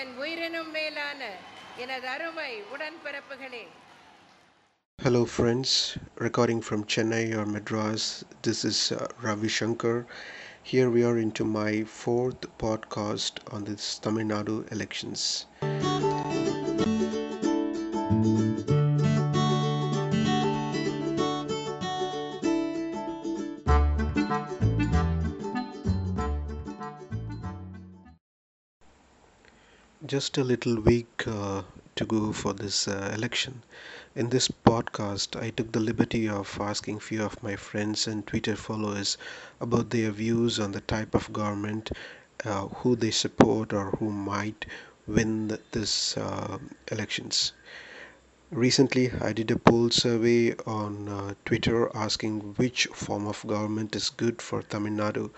என் உயிரினும் மேலான எனது அருமை உடன்பிறப்புகளே Hello, friends. Recording from Chennai or Madras. This is uh, Ravi Shankar. Here we are into my fourth podcast on this Tamil Nadu elections. Just a little week uh, to go for this uh, election. In this podcast, I took the liberty of asking few of my friends and Twitter followers about their views on the type of government, uh, who they support, or who might win th- this uh, elections. Recently, I did a poll survey on uh, Twitter asking which form of government is good for Tamil Nadu,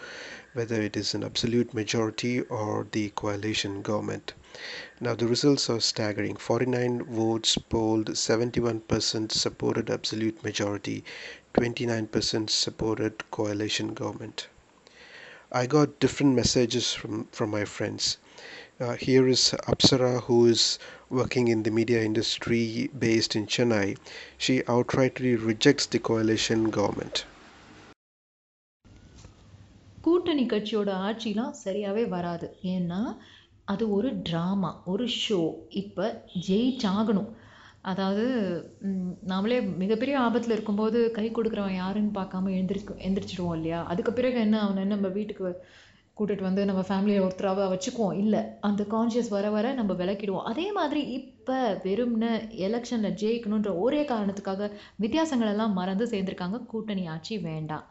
whether it is an absolute majority or the coalition government. Now, the results are staggering 49 votes polled, 71% supported absolute majority, 29% supported coalition government. I got different messages from, from my friends. Uh, here is Apsara, who is working in the media industry based in Chennai. She outrightly rejects the coalition government. கூட்டணி கட்சியோட ஆட்சிலாம் சரியாகவே வராது. ஏன்னா அது ஒரு drama ஒரு show இப்போ ஜெயிச்சாகணும். அதாவது நாமளே மிகப்பெரிய ஆபத்தில் இருக்கும்போது கை கொடுக்குறவன் யாருன்னு பார்க்காம எழுந்திரிக்கும் எந்திரிச்சிடுவோம் இல்லையா? அதுக்கு பிறகு என்ன அவனை நம்ம வீட்டுக்கு கூட்டிகிட்டு வந்து நம்ம ஃபேமிலியில் ஒருத்தராக வச்சுக்குவோம் இல்லை அந்த கான்ஷியஸ் வர வர நம்ம விளக்கிடுவோம் அதே மாதிரி இப்போ வெறும்னு எலெக்ஷனில் ஜெயிக்கணுன்ற ஒரே காரணத்துக்காக வித்தியாசங்கள் எல்லாம் மறந்து சேர்ந்துருக்காங்க கூட்டணி ஆட்சி வேண்டாம்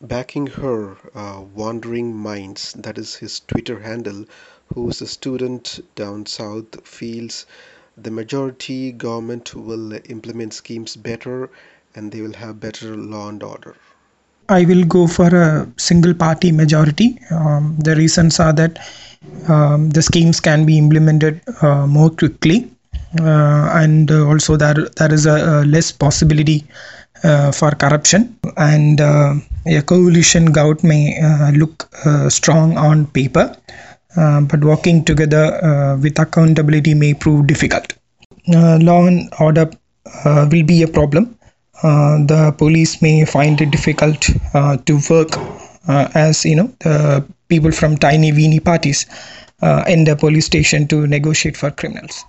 Backing her, uh, Wandering Minds, that is his Twitter handle, who is a student down south, feels the majority government will implement schemes better and they will have better law and order. I will go for a single party majority. Um, the reasons are that um, the schemes can be implemented uh, more quickly, uh, and uh, also there there is a, a less possibility uh, for corruption. And uh, a coalition government may uh, look strong on paper, but working together with accountability may prove difficult. Law and order will be a problem. Uh, the police may find it difficult uh, to work uh, as you know the people from tiny weeny parties uh, in the police station to negotiate for criminals.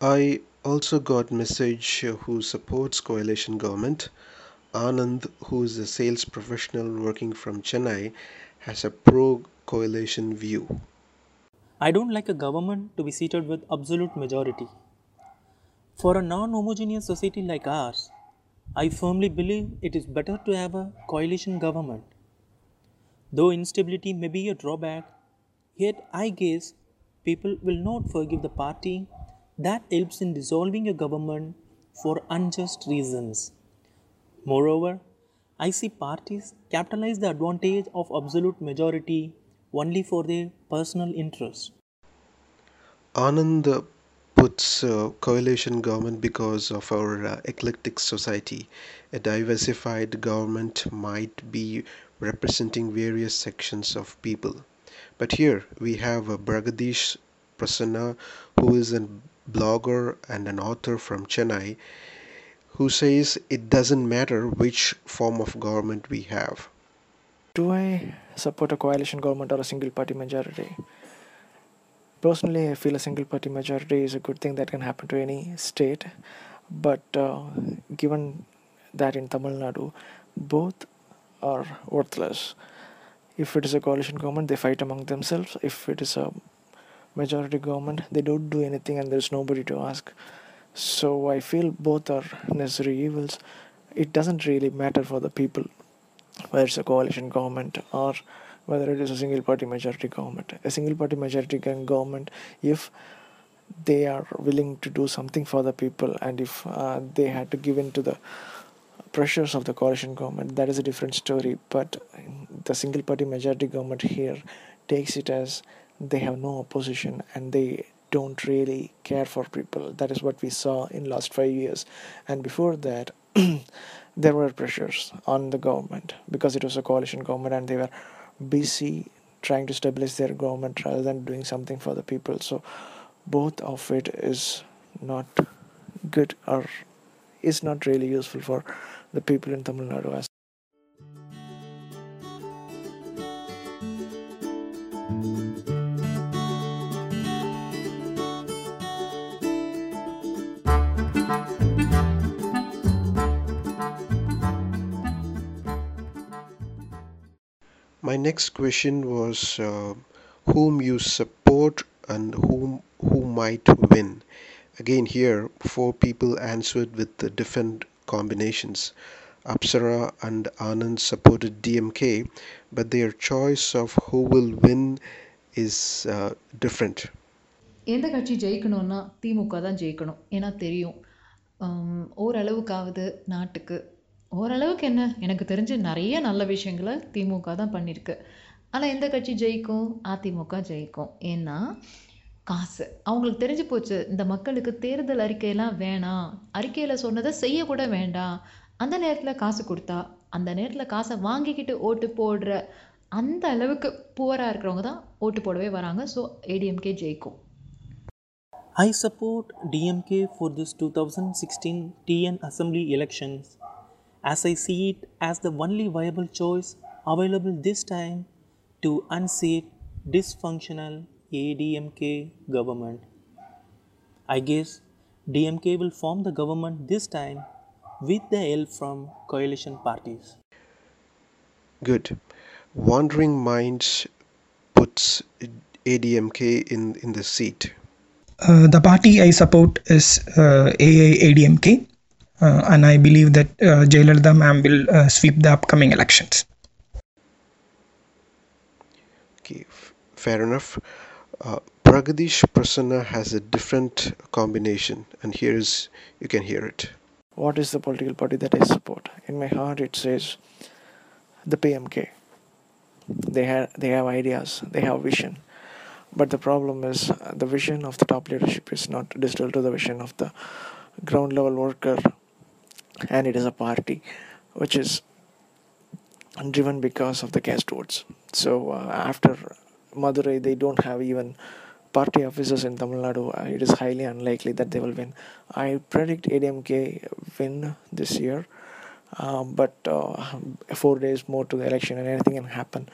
I also got message who supports coalition government. Anand, who is a sales professional working from Chennai, has a pro coalition view. I don't like a government to be seated with absolute majority. For a non homogeneous society like ours, I firmly believe it is better to have a coalition government. Though instability may be a drawback, yet I guess people will not forgive the party that helps in dissolving a government for unjust reasons. Moreover, I see parties capitalize the advantage of absolute majority only for their personal interests. Anand puts uh, coalition government because of our uh, eclectic society. A diversified government might be representing various sections of people. But here we have a Bragadish Prasanna, who is a blogger and an author from Chennai, who says it doesn't matter which form of government we have. Do I support a coalition government or a single party majority? Personally, I feel a single party majority is a good thing that can happen to any state. But uh, given that in Tamil Nadu, both are worthless. If it is a coalition government, they fight among themselves. If it is a majority government, they don't do anything and there's nobody to ask. So I feel both are necessary evils. It doesn't really matter for the people whether it's a coalition government or whether it is a single party majority government. A single party majority government if they are willing to do something for the people and if uh, they had to give in to the pressures of the coalition government. That is a different story but the single party majority government here takes it as they have no opposition and they don't really care for people. That is what we saw in last 5 years. And before that there were pressures on the government because it was a coalition government and they were busy trying to stabilize their government rather than doing something for the people. So both of it is not good or is not really useful for the people in Tamil Nadu as next question was uh, whom you support and whom who might win. Again, here four people answered with the different combinations. Apsara and Anand supported DMK, but their choice of who will win is uh, different. எந்த கட்சி ஜெயிக்கணும்னா திமுக தான் ஜெயிக்கணும் ஏன்னா தெரியும் ஆம், ஓரளவுக்காவது நாட்டுக்கு ஓரளவுக்கு என்ன? எனக்கு தெரிஞ்சு நிறைய நல்ல விஷயங்களை திமுக தான் பண்ணியிருக்கு. ஆனால் எந்த கட்சி ஜெயிக்கும்? அதிமுக ஜெயிக்கும். ஏன்னா காசு. அவங்களுக்கு தெரிஞ்சு போச்சு இந்த மக்களுக்கு தேர்தல் அறிக்கையெல்லாம் வேணாம். அறிக்கையில் சொன்னதை செய்யக்கூட வேண்டாம். அந்த நேரத்தில் காசு கொடுத்தா அந்த நேரத்தில் காசை வாங்கிக்கிட்டு ஓட்டு போடுற அந்த அளவுக்கு புவராக இருக்கிறவங்க தான் ஓட்டு போடவே வராங்க. ஸோ ஏடிஎம்கே ஜெயிக்கும். I support DMK for this two thousand sixteen TN assembly elections as I see it as the only viable choice available this time to unseat dysfunctional ADMK government. I guess DMK will form the government this time with the help from coalition parties. Good. Wandering Minds puts ADMK in, in the seat. Uh, the party I support is uh, AIADMK, uh, and I believe that uh, Jayalalitha ma'am will uh, sweep the upcoming elections. Okay, f- fair enough. Uh, Pragadish Prasanna has a different combination, and here is you can hear it. what is the political party that I support? In my heart, it says the PMK. They have they have ideas, they have vision, but the problem is uh, the vision of the top leadership is not distilled to the vision of the ground level worker, and it is a party which is driven because of the caste votes. So uh, after Madurai, they don't have even party officers in Tamil Nadu. Uh, it is highly unlikely that they will win. I predict ADMK win this year, uh, but uh, four days more to the election and anything can happen.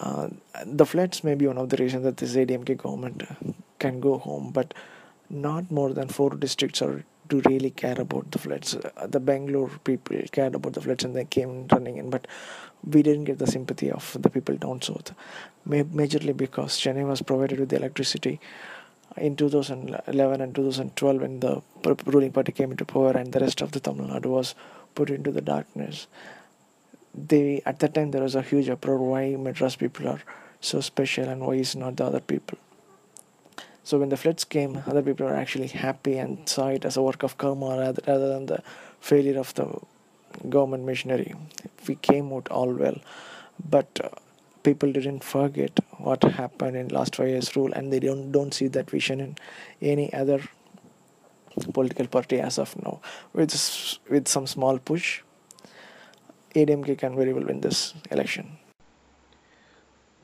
Uh, the floods may be one of the reasons that this ADMK government can go home, but not more than four districts are to really care about the floods. Uh, the Bangalore people cared about the floods and they came running in, but we didn't get the sympathy of the people down south. Ma- majorly because Chennai was provided with the electricity in 2011 and 2012 when the ruling party came into power and the rest of the Tamil Nadu was put into the darkness. They at that time there was a huge uproar why Madras people are so special and why is not the other people. So when the floods came, other people were actually happy and saw it as a work of karma rather, than the failure of the government machinery. We came out all well, but uh, people didn't forget what happened in last five years rule, and they don't don't see that vision in any other political party as of now. With with some small push, ADMK can very well win this election.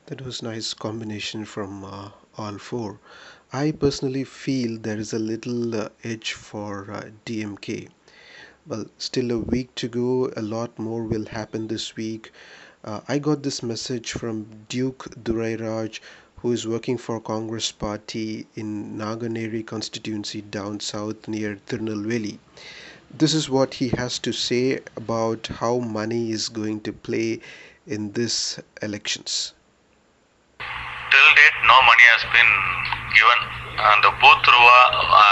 That was nice combination from uh, all four. I personally feel there is a little uh, edge for uh, DMK. Well, still a week to go. A lot more will happen this week. Uh, I got this message from Duke Durairaj, who is working for Congress Party in Nanguneri constituency down south near Tirunelveli. This is what he has to say about how money is going to play in this elections. No money has been given அந்த booth ரூபா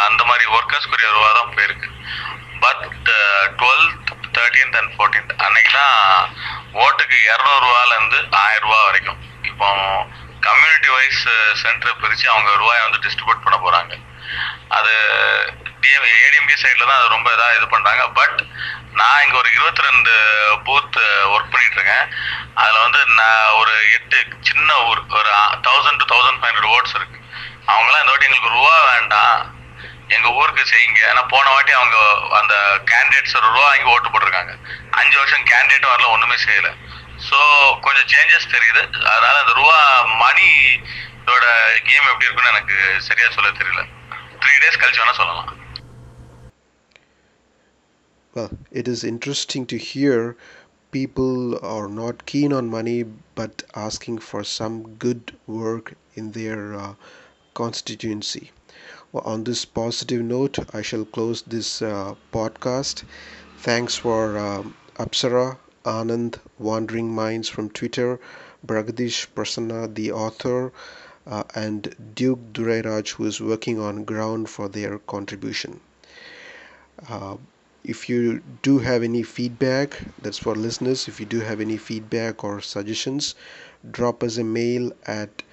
அந்த மாதிரி ஒர்க்கர்ஸ்க்குரிய ரூபா தான் போயிருக்கு. But twelfth thirteenth and fourteenth அன்னைக்குலாம் ஓட்டுக்கு இரநூறுவாலேருந்து ஆயிரம் வரைக்கும். இப்போ கம்யூனிட்டி வைஸ் சென்டர் பிரித்து அவங்க ரூபாயை வந்து டிஸ்ட்ரிபியூட் பண்ண போகிறாங்க அது டிஎம் ஏடிஎம்கே சைடில் தான் அது ரொம்ப இதாக இது பண்ணுறாங்க பட் நான் இங்கே ஒரு இருபத்தி ரெண்டு பூத் ஒர்க் பண்ணிட்டு இருக்கேன். அதில் வந்து நான் ஒரு எட்டு சின்ன ஊர் thousand to thousand five hundred votes இருக்கு. அவங்களாம் இந்த வாட்டி எங்களுக்கு ரூபா வேண்டாம். எங்கள் ஊருக்கு செய்யுங்க. ஏன்னா போன வாட்டி அவங்க அந்த கேண்டிடேட்ஸ் ரூபா வாங்கி ஓட்டு போட்டிருக்காங்க. அஞ்சு வருஷம் கேண்டிடேட்டும் வரல ஒன்றுமே செய்யலை. ஸோ கொஞ்சம் சேஞ்சஸ் தெரியுது. அதனால அந்த ரூபா மணியோட கேம் எப்படி இருக்குன்னு எனக்கு சரியா சொல்ல தெரியல. த்ரீ டேஸ் கழிச்சு வேணா சொல்லலாம். Well, it is interesting to hear people are not keen on money but asking for some good work in their uh, constituency. Well, on this positive note, I shall close this uh, podcast. Thanks for um, Apsara, Anand, Wandering Minds from Twitter, Bragadish Prasanna, the author, uh, and Duke Durairaj, who is working on ground for their contribution. Uh, if you do have any feedback, that's for listeners. If you do have any feedback or suggestions, drop us a mail at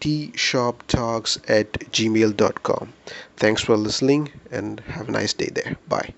tshoptalks at gmail.com. Thanks for listening and have a nice day there. Bye.